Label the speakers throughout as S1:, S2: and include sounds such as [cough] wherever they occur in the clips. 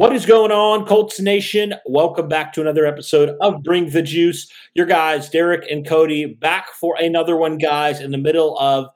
S1: What is going on, Colts Nation? Welcome back to another episode of Bring the Juice. Your guys, Derek and Cody, back for another one, guys, in the middle of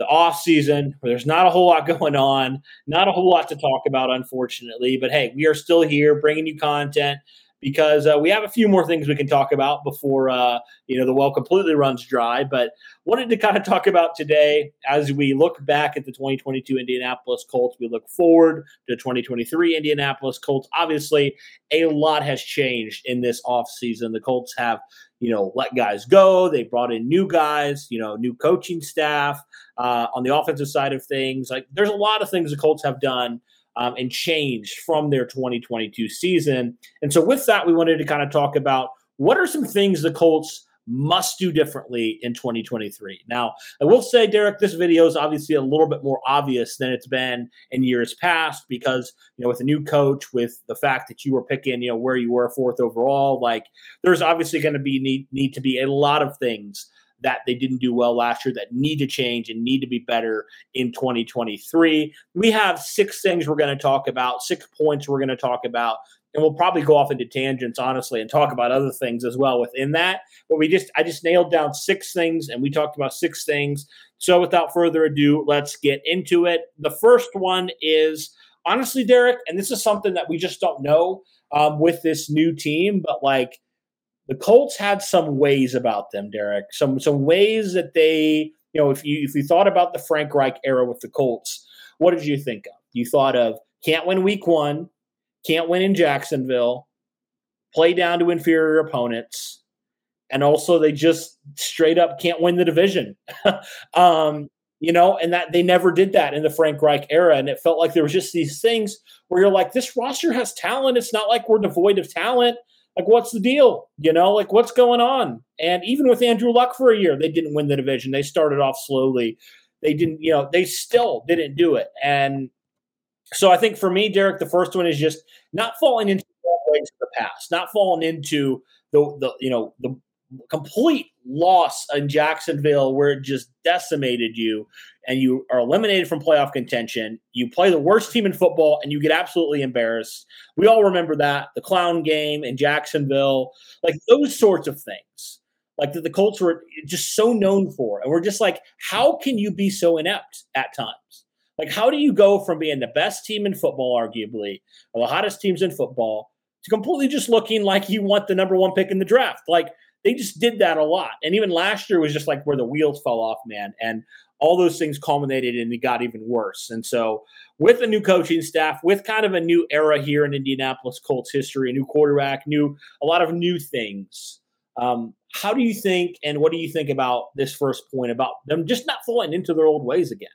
S1: the off season where there's not a whole lot [laughs] going on, not a whole lot to talk about, unfortunately. But hey, we are still here bringing you content because uh, we have a few more things we can talk about before uh, you know the well completely runs dry. But wanted to kind of talk about today as we look back at the 2022 Indianapolis Colts. We look forward to 2023 Indianapolis Colts. Obviously, a lot has changed in this offseason. The Colts have you know let guys go. They brought in new guys. You know, new coaching staff uh, on the offensive side of things. Like there's a lot of things the Colts have done um, and changed from their 2022 season. And so, with that, we wanted to kind of talk about what are some things the Colts must do differently in 2023. Now, I will say, Derek, this video is obviously a little bit more obvious than it's been in years past because, you know, with a new coach, with the fact that you were picking, you know, where you were fourth overall, like there's obviously going to be need, need to be a lot of things that they didn't do well last year that need to change and need to be better in 2023. We have six things we're going to talk about, six points we're going to talk about, and we'll probably go off into tangents honestly and talk about other things as well within that. But we just I just nailed down six things and we talked about six things. So without further ado, let's get into it. The first one is honestly Derek, and this is something that we just don't know um, with this new team, but like the Colts had some ways about them, Derek. Some some ways that they, you know, if you if you thought about the Frank Reich era with the Colts, what did you think of? You thought of can't win week one, can't win in Jacksonville, play down to inferior opponents, and also they just straight up can't win the division. [laughs] um, you know, and that they never did that in the Frank Reich era. And it felt like there was just these things where you're like, this roster has talent. It's not like we're devoid of talent like what's the deal? You know like what's going on? And even with andrew luck for a year they didn't win the division. They started off slowly. They didn't you know they still didn't do it. And so i think for me derek the first one is just not falling into the past not falling into the the you know the complete loss in Jacksonville where it just decimated you and you are eliminated from playoff contention. You play the worst team in football and you get absolutely embarrassed. We all remember that the clown game in Jacksonville, like those sorts of things. Like that the Colts were just so known for. And we're just like, how can you be so inept at times? Like, how do you go from being the best team in football, arguably, or the hottest teams in football, to completely just looking like you want the number one pick in the draft? Like, they just did that a lot. And even last year was just like where the wheels fell off, man. And all those things culminated and it got even worse. And so, with a new coaching staff, with kind of a new era here in Indianapolis Colts history, a new quarterback, new a lot of new things. Um, how do you think, and what do you think about this first point about them just not falling into their old ways again?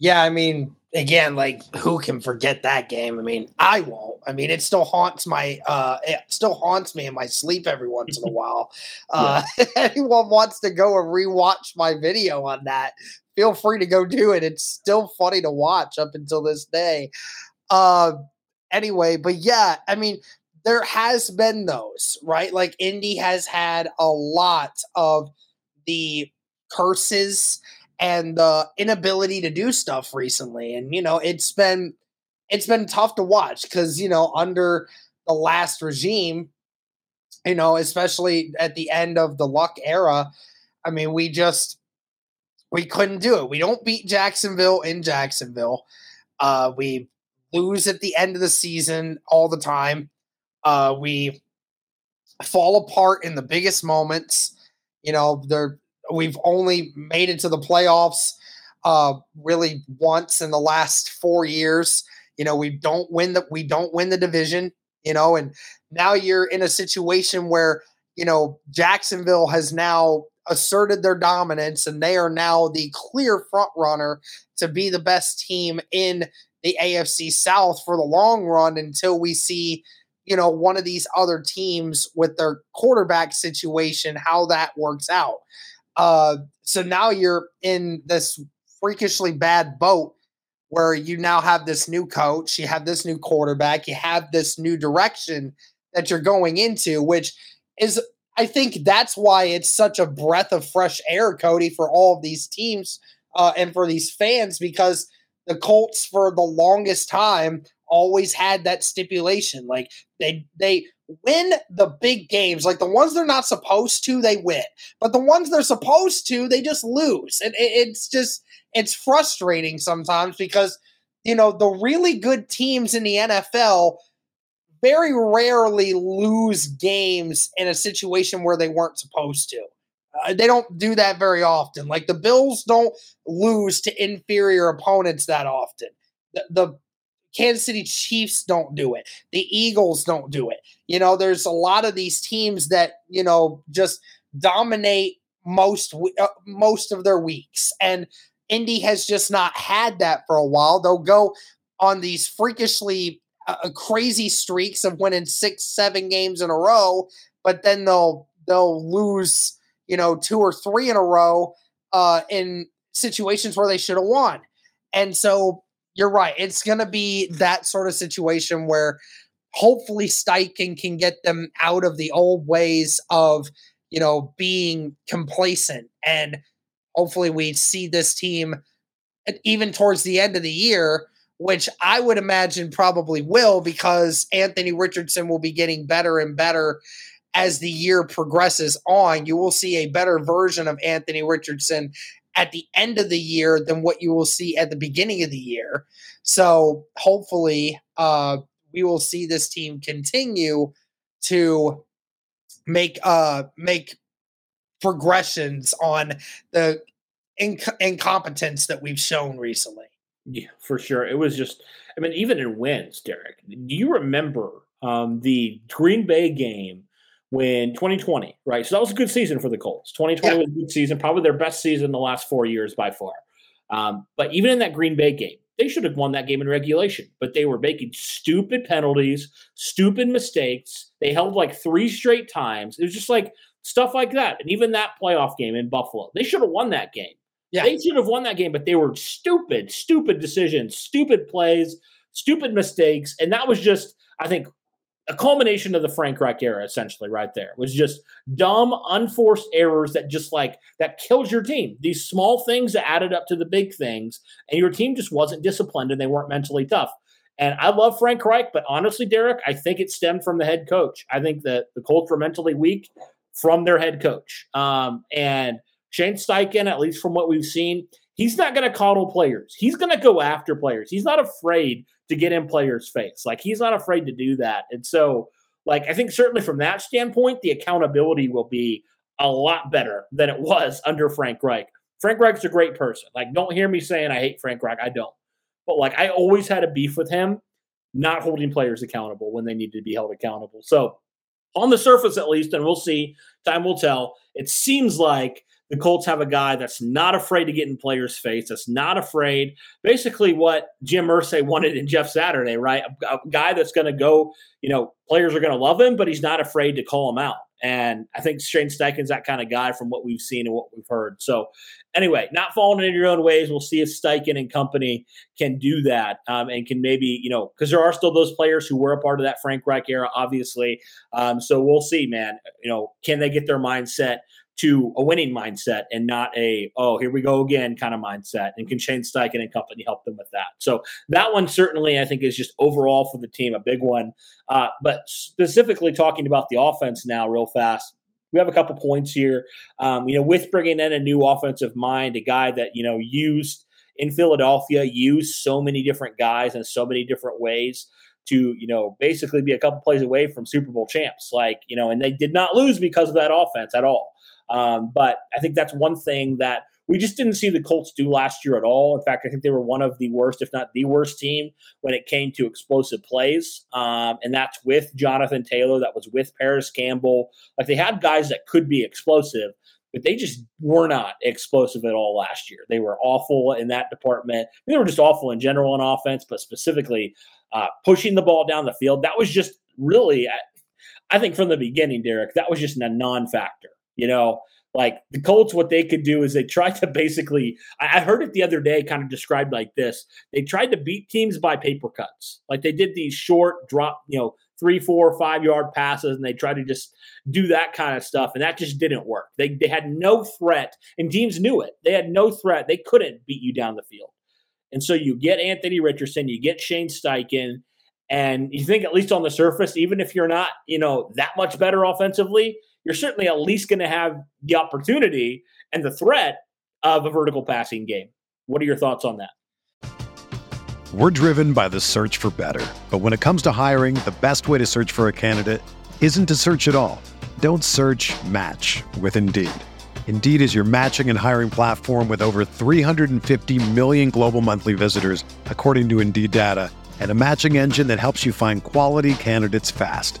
S2: Yeah, I mean, again, like who can forget that game? I mean, I won't. I mean, it still haunts my uh it still haunts me in my sleep every once in a while. [laughs] Uh [laughs] anyone wants to go and rewatch my video on that, feel free to go do it. It's still funny to watch up until this day. Uh anyway, but yeah, I mean, there has been those, right? Like Indy has had a lot of the curses and the inability to do stuff recently. And you know, it's been it's been tough to watch because you know under the last regime, you know, especially at the end of the Luck era, I mean, we just we couldn't do it. We don't beat Jacksonville in Jacksonville. Uh, we lose at the end of the season all the time. Uh, we fall apart in the biggest moments. You know, there we've only made it to the playoffs uh, really once in the last four years. You know, we don't win the we don't win the division. You know, and now you're in a situation where you know Jacksonville has now asserted their dominance and they are now the clear front runner to be the best team in the AFC South for the long run until we see you know one of these other teams with their quarterback situation how that works out uh so now you're in this freakishly bad boat where you now have this new coach you have this new quarterback you have this new direction that you're going into which is I think that's why it's such a breath of fresh air, Cody, for all of these teams uh, and for these fans because the Colts, for the longest time, always had that stipulation. Like they they win the big games, like the ones they're not supposed to, they win, but the ones they're supposed to, they just lose, and it, it's just it's frustrating sometimes because you know the really good teams in the NFL very rarely lose games in a situation where they weren't supposed to. Uh, they don't do that very often. Like the Bills don't lose to inferior opponents that often. The, the Kansas City Chiefs don't do it. The Eagles don't do it. You know, there's a lot of these teams that, you know, just dominate most uh, most of their weeks and Indy has just not had that for a while. They'll go on these freakishly uh, crazy streaks of winning six, seven games in a row, but then they'll they'll lose, you know, two or three in a row uh, in situations where they should have won. And so you're right. It's going to be that sort of situation where hopefully Steichen can get them out of the old ways of, you know, being complacent. And hopefully we see this team even towards the end of the year which I would imagine probably will because Anthony Richardson will be getting better and better as the year progresses on. You will see a better version of Anthony Richardson at the end of the year than what you will see at the beginning of the year. So hopefully, uh, we will see this team continue to make uh make progressions on the inc- incompetence that we've shown recently.
S1: Yeah, for sure. It was just, I mean, even in wins, Derek, do you remember um, the Green Bay game when 2020, right? So that was a good season for the Colts. 2020 yeah. was a good season, probably their best season in the last four years by far. Um, but even in that Green Bay game, they should have won that game in regulation, but they were making stupid penalties, stupid mistakes. They held like three straight times. It was just like stuff like that. And even that playoff game in Buffalo, they should have won that game. Yeah. They should have won that game, but they were stupid, stupid decisions, stupid plays, stupid mistakes. And that was just, I think, a culmination of the Frank Reich era, essentially, right there. Was just dumb, unforced errors that just like that kills your team. These small things that added up to the big things, and your team just wasn't disciplined and they weren't mentally tough. And I love Frank Reich, but honestly, Derek, I think it stemmed from the head coach. I think that the Colts were mentally weak from their head coach. Um, and Shane Steichen, at least from what we've seen, he's not going to coddle players. He's going to go after players. He's not afraid to get in players' face. Like he's not afraid to do that. And so, like I think certainly from that standpoint, the accountability will be a lot better than it was under Frank Reich. Frank Reich's a great person. Like, don't hear me saying I hate Frank Reich. I don't. But like, I always had a beef with him, not holding players accountable when they need to be held accountable. So, on the surface, at least, and we'll see. Time will tell. It seems like the Colts have a guy that's not afraid to get in players' face, that's not afraid. Basically, what Jim Irsay wanted in Jeff Saturday, right? A, a guy that's going to go, you know, players are going to love him, but he's not afraid to call him out. And I think Shane Steichen's that kind of guy from what we've seen and what we've heard. So, anyway, not falling into your own ways. We'll see if Steichen and company can do that um, and can maybe, you know, because there are still those players who were a part of that Frank Reich era, obviously. Um, so we'll see, man. You know, can they get their mindset to a winning mindset and not a oh here we go again kind of mindset and can Shane Steichen and company help them with that. So that one certainly I think is just overall for the team a big one. Uh, but specifically talking about the offense now real fast we have a couple points here. Um, you know with bringing in a new offensive mind a guy that you know used in Philadelphia used so many different guys in so many different ways to you know basically be a couple plays away from Super Bowl champs like you know and they did not lose because of that offense at all um, but I think that's one thing that we just didn't see the Colts do last year at all. In fact, I think they were one of the worst, if not the worst team when it came to explosive plays. Um, and that's with Jonathan Taylor, that was with Parris Campbell. Like they had guys that could be explosive, but they just were not explosive at all last year. They were awful in that department. They were just awful in general on offense, but specifically uh, pushing the ball down the field. That was just really, I think from the beginning, Derek, that was just a non factor. You know, like the Colts, what they could do is they tried to basically, I heard it the other day kind of described like this. They tried to beat teams by paper cuts. Like they did these short drop, you know, three, four, five yard passes, and they tried to just do that kind of stuff. And that just didn't work. They, they had no threat, and teams knew it. They had no threat. They couldn't beat you down the field. And so you get Anthony Richardson, you get Shane Steichen, and you think at least on the surface, even if you're not, you know, that much better offensively, you're certainly at least going to have the opportunity and the threat of a vertical passing game. What are your thoughts on that?
S3: We're driven by the search for better. But when it comes to hiring, the best way to search for a candidate isn't to search at all. Don't search match with Indeed. Indeed is your matching and hiring platform with over 350 million global monthly visitors, according to Indeed data, and a matching engine that helps you find quality candidates fast.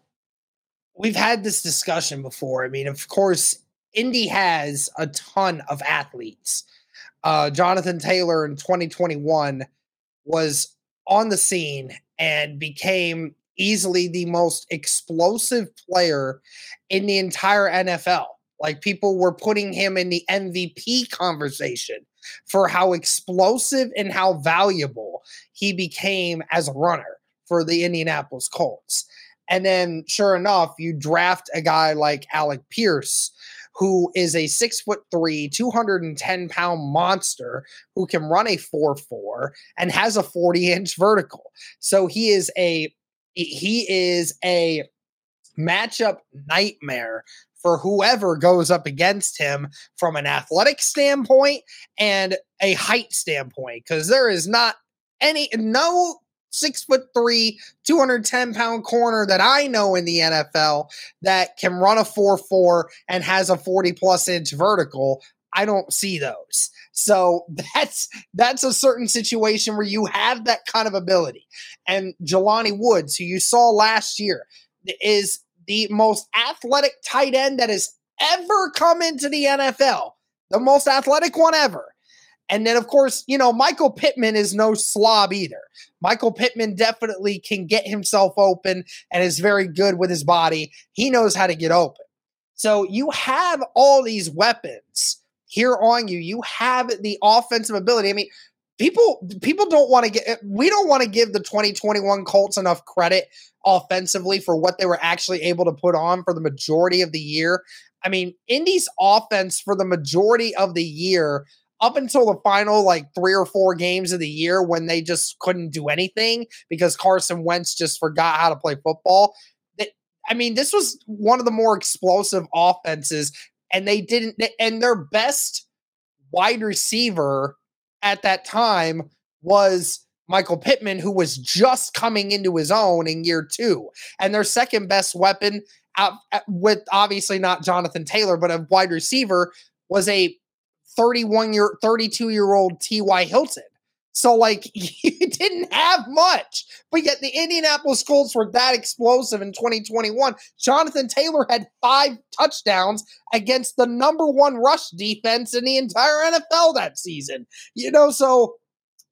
S2: we've had this discussion before. I mean, of course, Indy has a ton of athletes. Uh, Jonathan Taylor in 2021 was on the scene and became easily the most explosive player in the entire NFL. Like people were putting him in the MVP conversation for how explosive and how valuable he became as a runner for the Indianapolis Colts. And then, sure enough, you draft a guy like Alec Pierce, who is a six foot three, 210 pound monster who can run a 4 4 and has a 40 inch vertical. So he is a he is a matchup nightmare for whoever goes up against him from an athletic standpoint and a height standpoint because there is not any no six foot three, 210 pound corner that I know in the NFL that can run a 4 4 and has a 40 plus inch vertical. I don't see those. So [laughs] that's that's a certain situation where you have that kind of ability. And Jelani Woods, who you saw last year, is the most athletic tight end that has ever come into the NFL. The most athletic one ever. And then, of course, you know, Michael Pittman is no slob either. Michael Pittman definitely can get himself open and is very good with his body. He knows how to get open. So you have all these weapons here on you. You have the offensive ability. I mean, people people don't want to get eh, we don't want to give the 2021 Colts enough credit offensively for what they were actually able to put on for the majority of the year. I mean, Indy's offense for the majority of the year up until the final like three or four games of the year when they just couldn't do anything because Carson Wentz just forgot how to play football. I mean, this was one of the more explosive offenses, and they didn't. And their best wide receiver at that time was Michael Pittman, who was just coming into his own in year two. And their second best weapon, out, uh, with obviously not Jonathan Taylor, but a wide receiver, was a 31 year, 32 year old T.Y. Hilton. So, like, [laughs] you didn't have much, but yet the Indianapolis Colts were that explosive in 2021. Jonathan Taylor had five touchdowns against the number one rush defense in the entire NFL that season. You know, so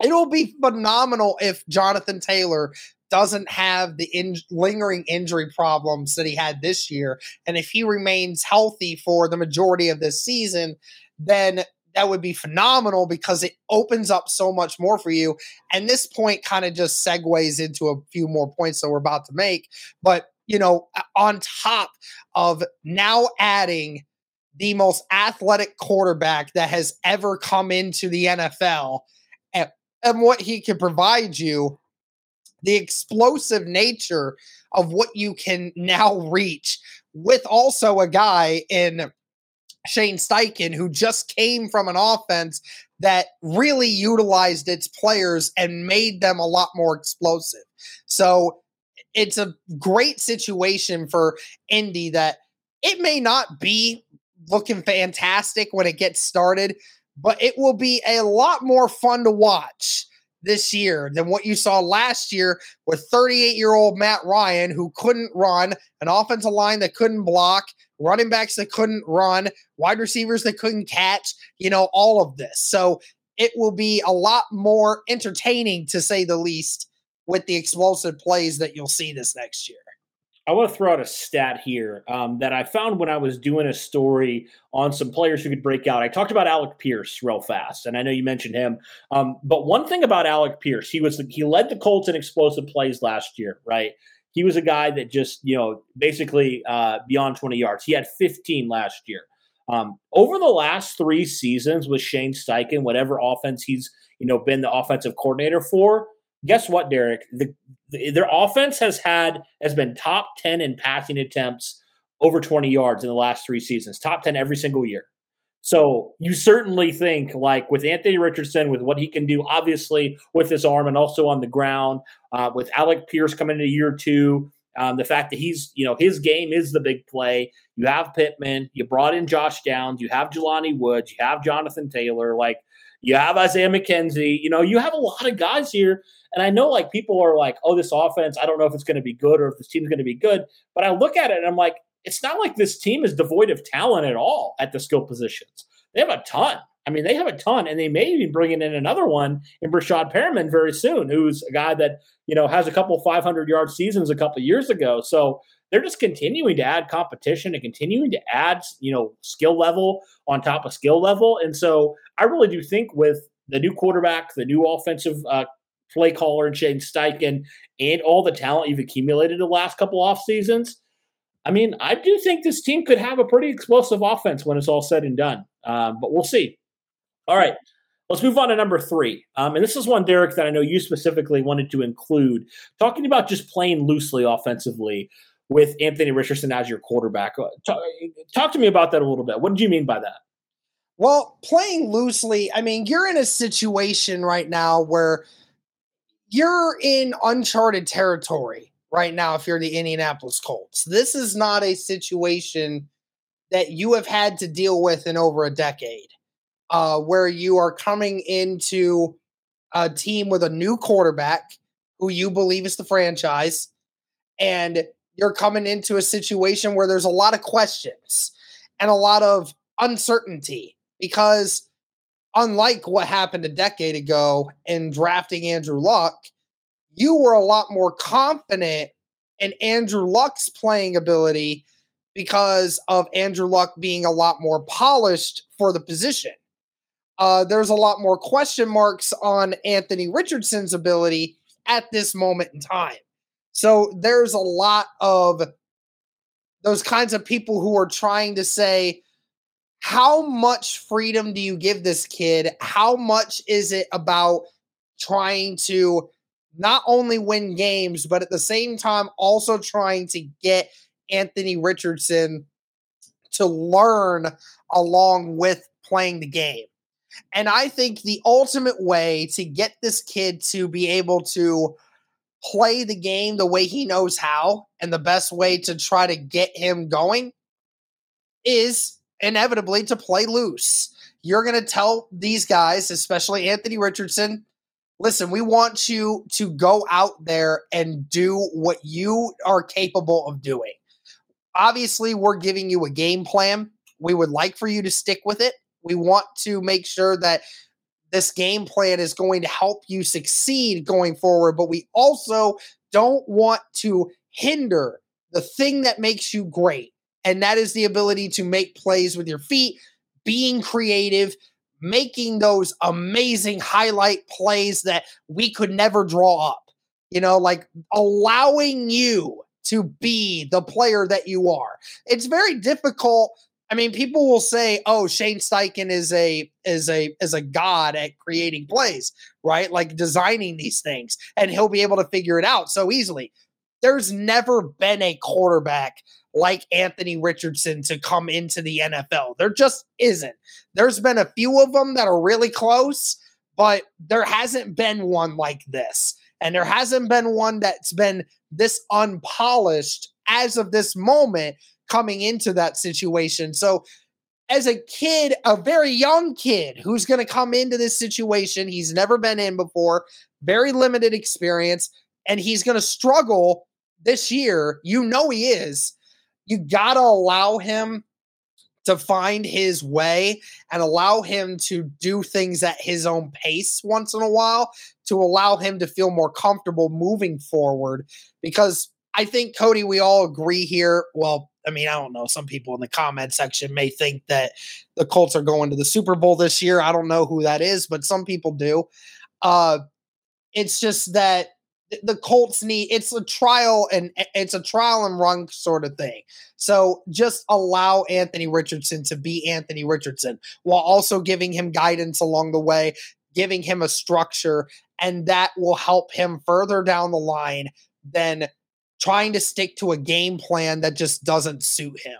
S2: it'll be phenomenal if Jonathan Taylor doesn't have the in- lingering injury problems that he had this year. And if he remains healthy for the majority of this season, then that would be phenomenal because it opens up so much more for you. And this point kind of just segues into a few more points that we're about to make. But, you know, on top of now adding the most athletic quarterback that has ever come into the NFL and, and what he can provide you, the explosive nature of what you can now reach with also a guy in Shane Steichen, who just came from an offense that really utilized its players and made them a lot more explosive. So it's a great situation for Indy that it may not be looking fantastic when it gets started, but it will be a lot more fun to watch this year than what you saw last year with 38 year old Matt Ryan, who couldn't run, an offensive line that couldn't block, running backs that couldn't run, wide receivers that couldn't catch, you know, all of this. So it will be a lot more entertaining to say the least with the explosive plays that you'll see this next year.
S1: I want to throw out a stat here um, that I found when I was doing a story on some players who could break out. I talked about Alec Pierce real fast, and I know you mentioned him. Um, but one thing about Alec Pierce, he was he led the Colts in explosive plays last year, right? He was a guy that just you know basically uh, beyond 20 yards. He had 15 last year. Um, over the last three seasons with Shane Steichen, whatever offense he's you know been the offensive coordinator for, guess what, Derek? The, the, their offense has had has been top ten in passing attempts over twenty yards in the last three seasons. Top ten every single year. So you certainly think like with Anthony Richardson, with what he can do, obviously with his arm and also on the ground, uh, with Alec Pierce coming into year two. Um, the fact that he's, you know, his game is the big play. You have Pittman, you brought in Josh Downs, you have Jelani Woods, you have Jonathan Taylor, like you have Isaiah McKenzie. You know, you have a lot of guys here and I know like people are like, oh, this offense, I don't know if it's going to be good or if this team's going to be good. But I look at it and I'm like, it's not like this team is devoid of talent at all at the skill positions. They have a ton. I mean, they have a ton, and they may be bringing in another one in Breshad Perriman very soon, who's a guy that you know has a couple 500 yard seasons a couple years ago. So they're just continuing to add competition and continuing to add you know skill level on top of skill level. And so I really do think with the new quarterback, the new offensive uh, play caller and Shane Steichen and all the talent you've accumulated the last couple off seasons, I mean, I do think this team could have a pretty explosive offense when it's all said and done. Um, but we'll see. All right. Let's move on to number three. Um, and this is one, Derek, that I know you specifically wanted to include. Talking about just playing loosely offensively with Anthony Richardson as your quarterback. Uh, talk, talk to me about that a little bit. What did you mean by that?
S2: Well, playing loosely, I mean, you're in a situation right now where – you're in uncharted territory right now if you're the Indianapolis Colts. This is not a situation that you have had to deal with in over a decade, uh, where you are coming into a team with a new quarterback who you believe is the franchise, and you're coming into a situation where there's a lot of questions and a lot of uncertainty because unlike what happened a decade ago in drafting Andrew Luck, you were a lot more confident in Andrew Luck's playing ability because of Andrew Luck being a lot more polished for the position. Uh, there's a lot more question marks on Anthony Richardson's ability at this moment in time. So there's a lot of those kinds of people who are trying to say, how much freedom do you give this kid? How much is it about trying to not only win games, but at the same time also trying to get Anthony Richardson to learn along with playing the game? And I think the ultimate way to get this kid to be able to play the game the way he knows how, and the best way to try to get him going is inevitably to play loose. You're going to tell these guys, especially Anthony Richardson, listen, we want you to go out there and do what you are capable of doing. Obviously, we're giving you a game plan. We would like for you to stick with it. We want to make sure that this game plan is going to help you succeed going forward, but we also don't want to hinder the thing that makes you great. And that is the ability to make plays with your feet, being creative, making those amazing highlight plays that we could never draw up. You know, like allowing you to be the player that you are. It's very difficult I mean, people will say, "Oh, Shane Steichen is a is a is a god at creating plays, right? Like designing these things, and he'll be able to figure it out so easily." There's never been a quarterback like Anthony Richardson to come into the NFL. There just isn't. There's been a few of them that are really close, but there hasn't been one like this. And there hasn't been one that's been this unpolished as of this moment coming into that situation. So, as a kid, a very young kid who's going to come into this situation, he's never been in before, very limited experience, and he's going to struggle this year. You know, he is. You got to allow him to find his way and allow him to do things at his own pace once in a while to allow him to feel more comfortable moving forward because I think Cody we all agree here well I mean, I don't know. Some people in the comment section may think that the Colts are going to the Super Bowl this year. I don't know who that is, but some people do. Uh, it's just that the Colts need it's a trial and it's a trial and run sort of thing. So just allow Anthony Richardson to be Anthony Richardson while also giving him guidance along the way, giving him a structure, and that will help him further down the line than trying to stick to a game plan that just doesn't suit him.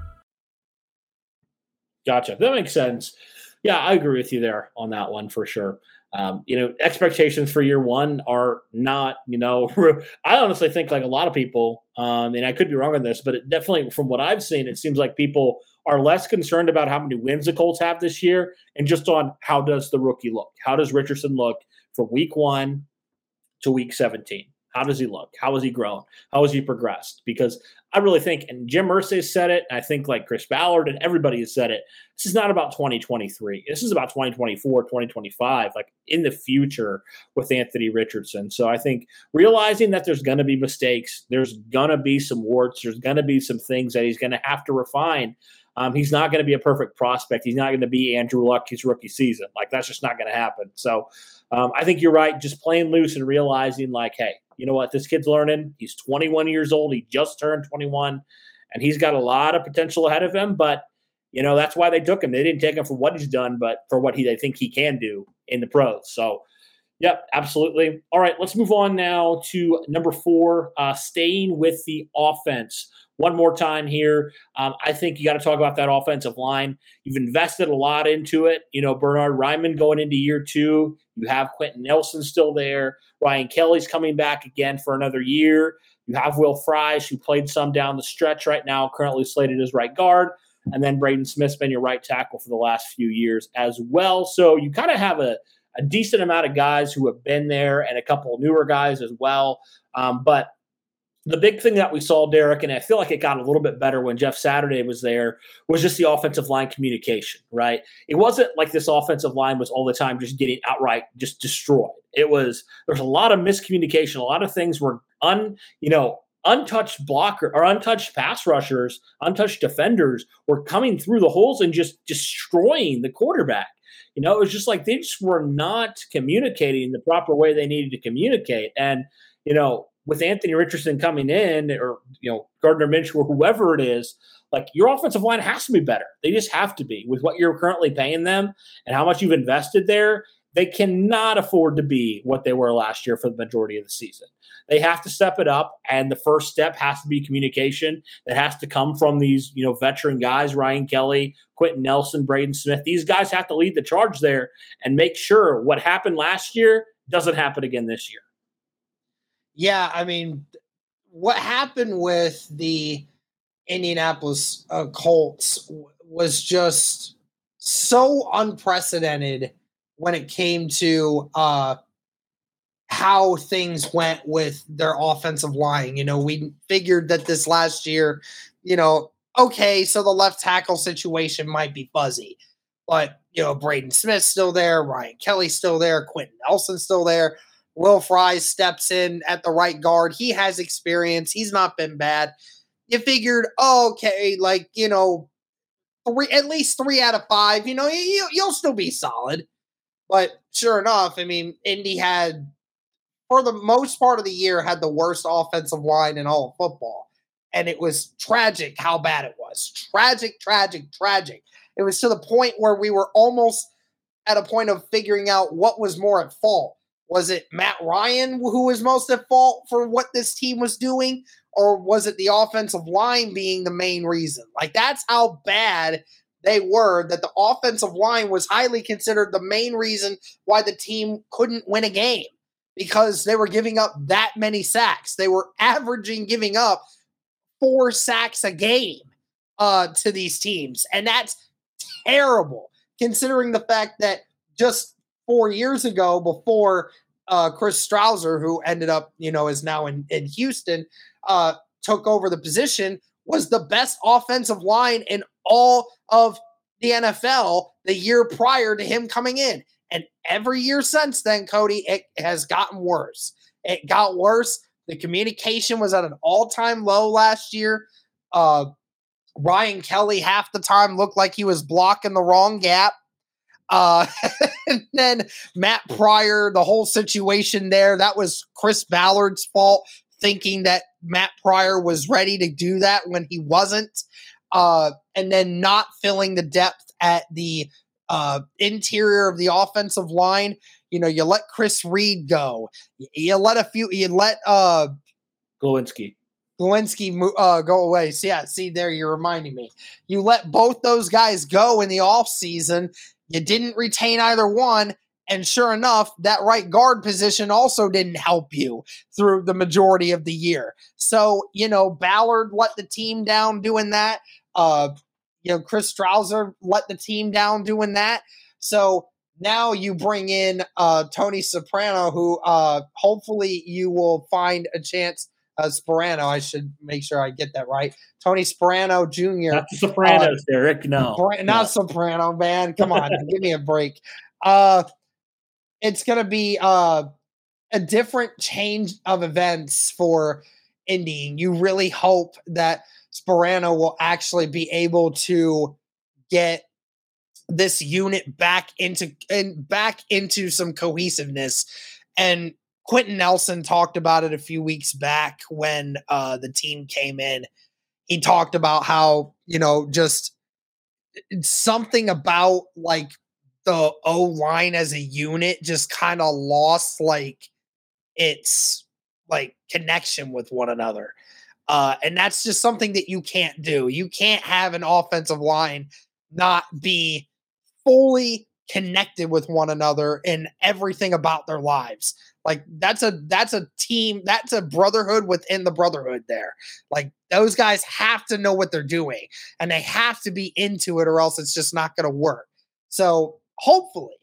S1: Gotcha. That makes sense. Yeah, I agree with you there on that one for sure. Um, you know, expectations for year one are not, you know, [laughs] I honestly think like a lot of people, um, and I could be wrong on this, but it definitely from what I've seen, it seems like people are less concerned about how many wins the Colts have this year and just on how does the rookie look? How does Richardson look from week one to week 17? How does he look? How has he grown? How has he progressed? Because I really think, and Jim Irsay said it, and I think like Chris Ballard and everybody has said it, this is not about 2023. This is about 2024, 2025, like in the future with Anthony Richardson. So I think realizing that there's going to be mistakes, there's going to be some warts, there's going to be some things that he's going to have to refine. Um, he's not going to be a perfect prospect. He's not going to be Andrew Luck his rookie season. Like that's just not going to happen. So um, I think you're right. Just playing loose and realizing, like, hey, you know what? This kid's learning. He's 21 years old. He just turned 21, and he's got a lot of potential ahead of him. But you know that's why they took him. They didn't take him for what he's done, but for what he they think he can do in the pros. So, yep, absolutely. All right, let's move on now to number four. Uh, staying with the offense one more time here. Um, I think you got to talk about that offensive line. You've invested a lot into it. You know, Bernard Raimann going into year two. You have Quenton Nelson still there. Ryan Kelly's coming back again for another year. You have Will Fries, who played some down the stretch right now, currently slated as right guard. And then Braden Smith's been your right tackle for the last few years as well. So you kind of have a, a decent amount of guys who have been there and a couple newer guys as well. Um, but the big thing that we saw, Derek, and I feel like it got a little bit better when Jeff Saturday was there, was just the offensive line communication, right? It wasn't like this offensive line was all the time just getting outright just destroyed. It was there's a lot of miscommunication, a lot of things were un, you know, untouched blocker or untouched pass rushers, untouched defenders were coming through the holes and just destroying the quarterback. You know, it was just like they just were not communicating the proper way they needed to communicate. And, you know, with Anthony Richardson coming in or, you know, Gardner Minshew or whoever it is, like your offensive line has to be better. They just have to be with what you're currently paying them and how much you've invested there. They cannot afford to be what they were last year for the majority of the season. They have to step it up, and the first step has to be communication. That has to come from these, you know, veteran guys: Ryan Kelly, Quenton Nelson, Braden Smith. These guys have to lead the charge there and make sure what happened last year doesn't happen again this year.
S2: Yeah, I mean, what happened with the Indianapolis uh, Colts was just so unprecedented when it came to uh, how things went with their offensive line. You know, we figured that this last year, you know, okay, so the left tackle situation might be fuzzy, but you know, Braden Smith's still there, Ryan Kelly's still there, Quenton Nelson's still there. Will Fries steps in at the right guard. He has experience. He's not been bad you figured, oh, okay, like, you know, three, at least three out of five, you know, you, you'll still be solid. But sure enough, I mean, Indy had, for the most part of the year, had the worst offensive line in all of football. And it was tragic how bad it was. Tragic, tragic, tragic. It was to the point where we were almost at a point of figuring out what was more at fault. Was it Matt Ryan who was most at fault for what this team was doing? or was it the offensive line being the main reason? Like that's how bad they were that the offensive line was highly considered the main reason why the team couldn't win a game because they were giving up that many sacks. They were averaging giving up four sacks a game uh, to these teams. And that's terrible considering the fact that just four years ago, before uh, Chris Strausser, who ended up, you know, is now in, in Houston, uh, took over the position was the best offensive line in all of the NFL the year prior to him coming in. And every year since then, Cody, it has gotten worse. It got worse. The communication was at an all time low last year. Uh, Ryan Kelly, half the time, looked like he was blocking the wrong gap. Uh, [laughs] and then Matt Pryor, the whole situation there, that was Chris Ballard's fault thinking that Matt Pryor was ready to do that when he wasn't, uh, and then not filling the depth at the uh, interior of the offensive line. You know, you let Chris Reed go. You let a few. You let uh,
S1: Glowinski.
S2: Glowinski uh, go away. So yeah, see there, you're reminding me. You let both those guys go in the off season. You didn't retain either one, and sure enough, that right guard position also didn't help you through the majority of the year. So, you know, Ballard let the team down doing that. Uh, you know, Chris Strausser let the team down doing that. So now you bring in uh, Tony Soprano, who uh, hopefully you will find a chance. Uh, Sparano, I should make sure I get that right. Tony Sparano Jr.
S1: Not the Sopranos, uh, Derek. No,
S2: not no. Soprano, man. Come on, give me a break. Uh, it's going to be uh, a different change of events for Indy. You really hope that Sparano will actually be able to get this unit back into and back into some cohesiveness. And Quenton Nelson talked about it a few weeks back when uh, the team came in. He talked about how you know just something about like the O line as a unit just kind of lost like its like connection with one another. Uh, and that's just something that you can't do. You can't have an offensive line not be fully connected with one another in everything about their lives. Like that's a that's a team, that's a brotherhood within the brotherhood there. Like those guys have to know what they're doing and they have to be into it or else it's just not going to work. So hopefully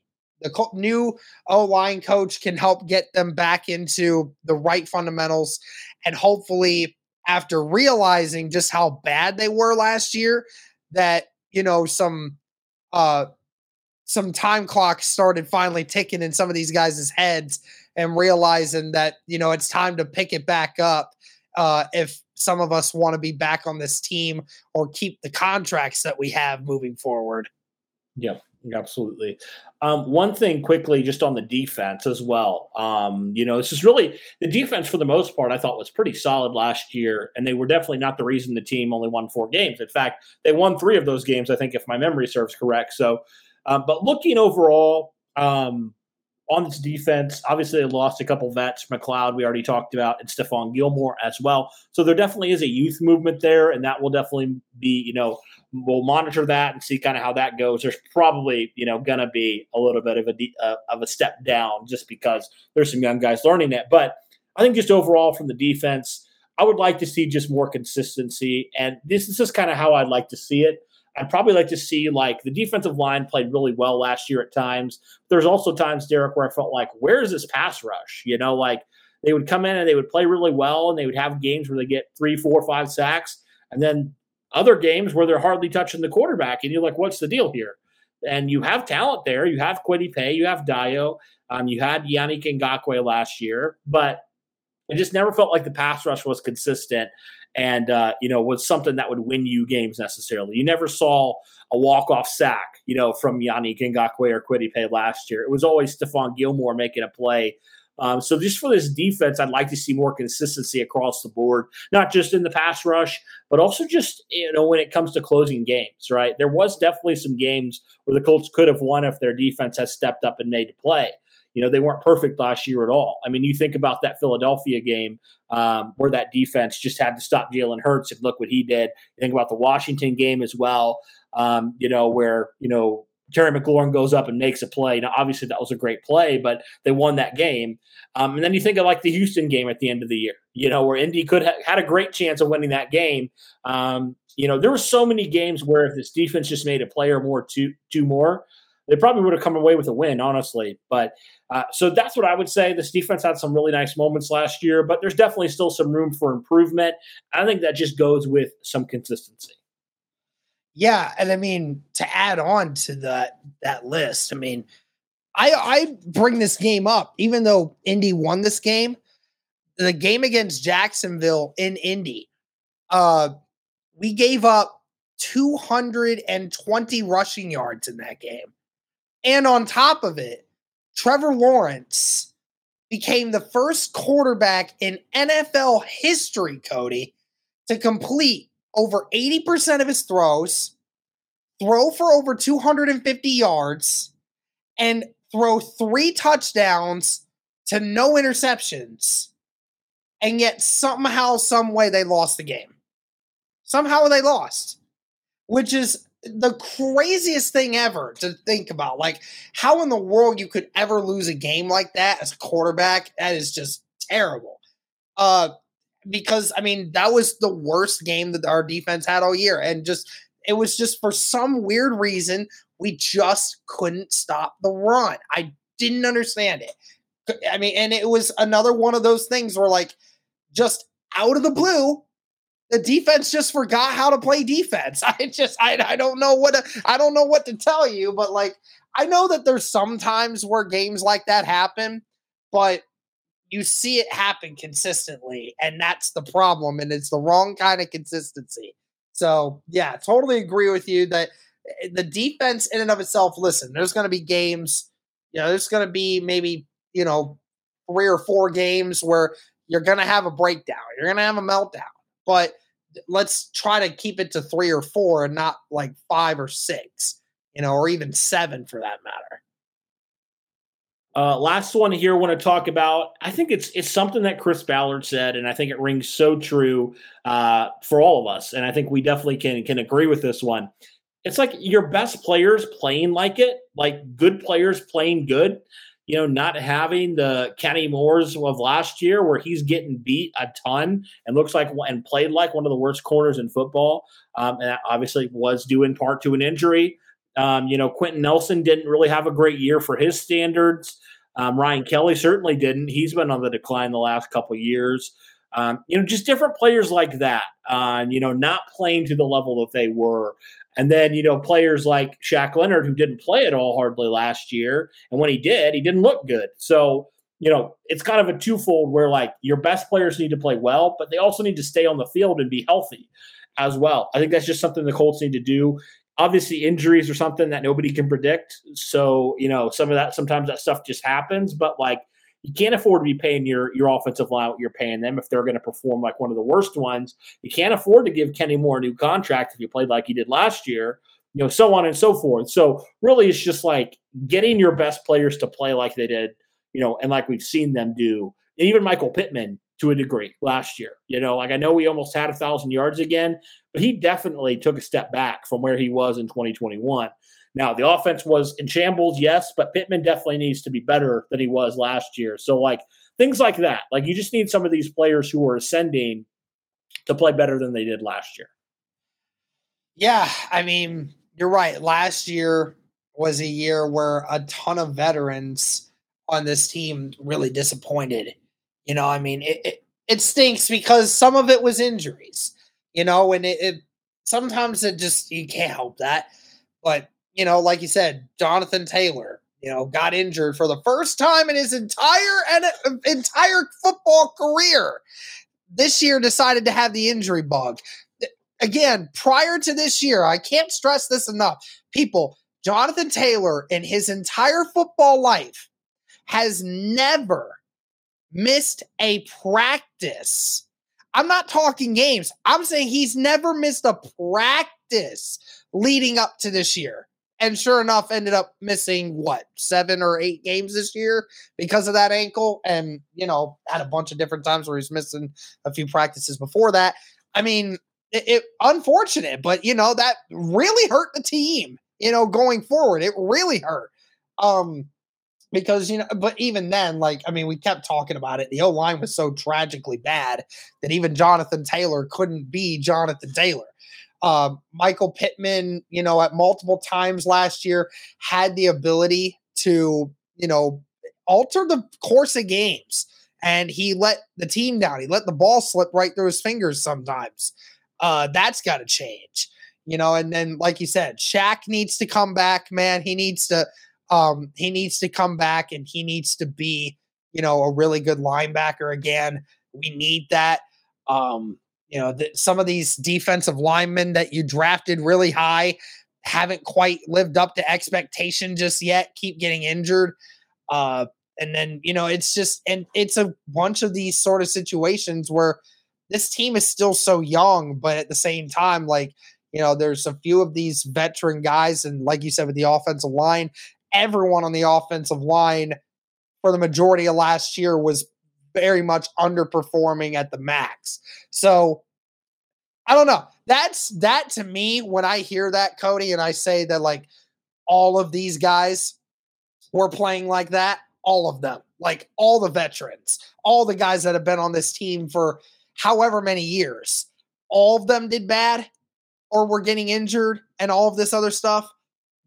S2: the co- new O line coach can help get them back into the right fundamentals. And hopefully, after realizing just how bad they were last year, that, you know, some, uh, some time clock started finally ticking in some of these guys' heads and realizing that, you know, it's time to pick it back up. Uh, if some of us want to be back on this team or keep the contracts that we have moving forward.
S1: Yeah. Absolutely. Um, one thing quickly, just on the defense as well. Um, you know, this is really the defense for the most part. I thought was pretty solid last year, and they were definitely not the reason the team only won four games. In fact, they won three of those games. I think, if my memory serves correct. So, um, but looking overall, um, on this defense. Obviously, they lost a couple vets, McLeod, we already talked about, and Stephon Gilmore as well. So there definitely is a youth movement there, and that will definitely be, you know, we'll monitor that and see kind of how that goes. There's probably, you know, going to be a little bit of a uh, of a step down just because there's some young guys learning it. But I think just overall from the defense, I would like to see just more consistency, and this is kind of how I'd like to see it. I'd probably like to see like the defensive line played really well last year at times. There's also times, Derek, where I felt like, where is this pass rush? You know, like they would come in and they would play really well and they would have games where they get three, four, five sacks. And then other games where they're hardly touching the quarterback. And you're like, what's the deal here? And you have talent there. You have Kwity Paye, you have Dayo, um, you had Yannick Ngakoue last year, but it just never felt like the pass rush was consistent and uh, you know was something that would win you games necessarily. You never saw a walk off sack, you know, from Yannick Ngakoue or Kwity Paye last year. It was always Stephon Gilmore making a play. Um, so just for this defense, I'd like to see more consistency across the board, not just in the pass rush, but also just you know when it comes to closing games. Right, there was definitely some games where the Colts could have won if their defense has stepped up and made a play. You know, they weren't perfect last year at all. I mean, you think about that Philadelphia game um, where that defense just had to stop Jalen Hurts and look what he did. You think about the Washington game as well, um, you know, where, you know, Terry McLaurin goes up and makes a play. Now, obviously, that was a great play, but they won that game. Um, and then you think of like the Houston game at the end of the year, you know, where Indy could have had a great chance of winning that game. Um, you know, there were so many games where if this defense just made a play or more, two, two more, they probably would have come away with a win, honestly. But uh, so that's what I would say. This defense had some really nice moments last year, but there's definitely still some room for improvement. I think that just goes with some consistency.
S2: Yeah, and I mean to add on to that that list, I mean, I I bring this game up, even though Indy won this game, the game against Jacksonville in Indy, uh, we gave up 220 rushing yards in that game. And on top of it, Trevor Lawrence became the first quarterback in NFL history, Cody, to complete over 80% of his throws, throw for over 250 yards, and throw three touchdowns to no interceptions. And yet somehow, some way they lost the game. Somehow they lost, which is the craziest thing ever to think about. Like, how in the world you could ever lose a game like that as a quarterback? That is just terrible. Uh, because I mean, that was the worst game that our defense had all year, and just it was just for some weird reason we just couldn't stop the run. I didn't understand it. I mean, and it was another one of those things where like just out of the blue, the defense just forgot how to play defense. [laughs] I just I, I don't know what to, I don't know what to tell you, but like I know that there's sometimes where games like that happen, but you see it happen consistently, and that's the problem, and it's the wrong kind of consistency. So yeah, totally agree with you that eh, the defense in and of itself. Listen, there's going to be games, you know, there's going to be maybe you know three or four games where you're going to have a breakdown, you're going to have a meltdown but let's try to keep it to three or four and not like five or six, you know, or even seven for that matter.
S1: Uh, last one here, I want to talk about. I think it's it's something that Chris Ballard said, and I think it rings so true uh, for all of us. And I think we definitely can can agree with this one. It's like your best players playing like it, like good players playing good you know, not having the Kenny Moores of last year where he's getting beat a ton and looks like and played like one of the worst corners in football. Um, and that obviously was due in part to an injury. Um, you know, Quenton Nelson didn't really have a great year for his standards. Um, Ryan Kelly certainly didn't. He's been on the decline the last couple years. Um, you know, just different players like that. Uh, you know, not playing to the level that they were. And then, you know, players like Shaq Leonard, who didn't play at all hardly last year. And when he did, he didn't look good. So, you know, it's kind of a twofold where like your best players need to play well, but they also need to stay on the field and be healthy as well. I think that's just something the Colts need to do. Obviously injuries are something that nobody can predict. So, you know, some of that sometimes that stuff just happens, but like you can't afford to be paying your your offensive line what you're paying them if they're going to perform like one of the worst ones. You can't afford to give Kenny Moore a new contract if you played like he did last year, you know, so on and so forth. So really it's just like getting your best players to play like they did, you know, and like we've seen them do. And even Michael Pittman to a degree last year. You know, like I know we almost had a thousand yards again, he definitely took a step back from where he was in 2021. Now, the offense was in shambles, yes, but Pittman definitely needs to be better than he was last year. So, like things like that, like you just need some of these players who are ascending to play better than they did last year.
S2: Yeah, I mean, you're right. Last year was a year where a ton of veterans on this team really disappointed. You know, I mean, it, it, it stinks because some of it was injuries, you know, and it, it sometimes it just, you can't help that. But, you know, like you said, Jonathan Taylor, you know, got injured for the first time in his entire and entire football career. This year decided to have the injury bug. Again, prior to this year, I can't stress this enough. People, Jonathan Taylor in his entire football life has never missed a practice. I'm not talking games. I'm saying he's never missed a practice leading up to this year. And sure enough, ended up missing what, seven or eight games this year because of that ankle. And, you know, had a bunch of different times where he's missing a few practices before that. I mean, it, it unfortunate, but, you know, that really hurt the team, you know, going forward. It really hurt. Um, because you know but even then like i mean we kept talking about it. The o line was so tragically bad that even jonathan taylor couldn't be jonathan taylor. Uh, michael pittman you know at multiple times last year had the ability to you know alter the course of games. And he let the team down. He let the ball slip right through his fingers sometimes. Uh, that's got to change you know and then like you said Shaq needs to come back man. He needs to um, he needs to come back and he needs to be, you know, a really good linebacker again. We need that. Um, you know, some of these defensive linemen that you drafted really high haven't quite lived up to expectation just yet, keep getting injured. Uh, and then, you know, it's just, and it's a bunch of these sort of situations where this team is still so young, but at the same time, like, you know, there's a few of these veteran guys, and like you said, with the offensive line, everyone on the offensive line for the majority of last year was very much underperforming at the max. So I don't know. That's that to me when I hear that Cody and I say that like all of these guys were playing like that, all of them, like all the veterans, all the guys that have been on this team for however many years, all of them did bad or were getting injured and all of this other stuff.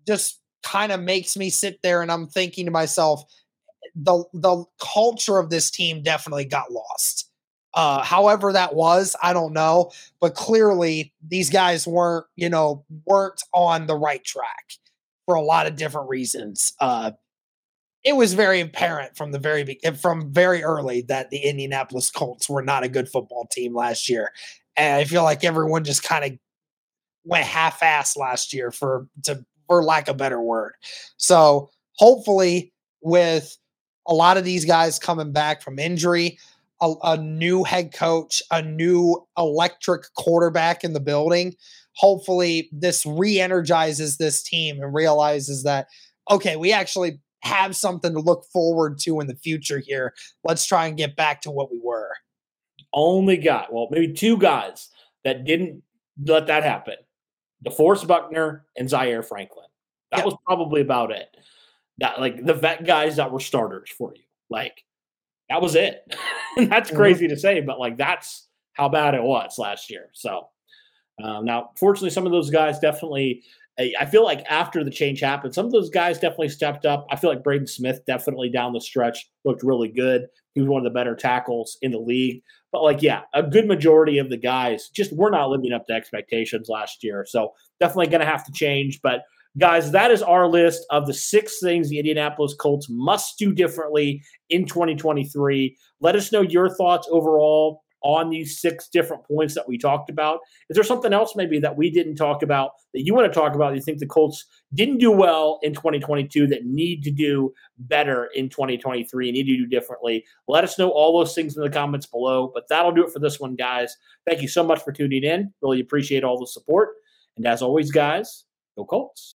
S2: Just kind of makes me sit there and I'm thinking to myself, the the culture of this team definitely got lost. Uh, however that was, I don't know, but clearly these guys weren't, you know, weren't on the right track for a lot of different reasons. Uh, it was very apparent from the very be- from very early that the Indianapolis Colts were not a good football team last year, and I feel like everyone just kind of went half-ass last year for to for lack of better word. So hopefully, with a lot of these guys coming back from injury, a, a new head coach, a new electric quarterback in the building, hopefully this re-energizes this team and realizes that okay, we actually have something to look forward to in the future here. Let's try and get back to what we were.
S1: Only got well, maybe two guys that didn't let that happen. DeForest Buckner and Zaire Franklin. That yep. was probably about it. That like the vet guys that were starters for you. Like that was it. [laughs] and that's mm-hmm. crazy to say, but like that's how bad it was last year. So um, now, fortunately, some of those guys definitely. I feel like after the change happened, some of those guys definitely stepped up. I feel like Braden Smith definitely down the stretch looked really good. He was one of the better tackles in the league. But like, yeah, a good majority of the guys just were not living up to expectations last year. So definitely going to have to change. But guys, that is our list of the six things the Indianapolis Colts must do differently in 2023. Let us know your thoughts overall on these six different points that we talked about? Is there something else maybe that we didn't talk about that you want to talk about? You think the Colts didn't do well in 2022 that need to do better in 2023, and need to do differently? Let us know all those things in the comments below. But that'll do it for this one, guys. Thank you so much for tuning in. Really appreciate all the support. And as always, guys, go Colts.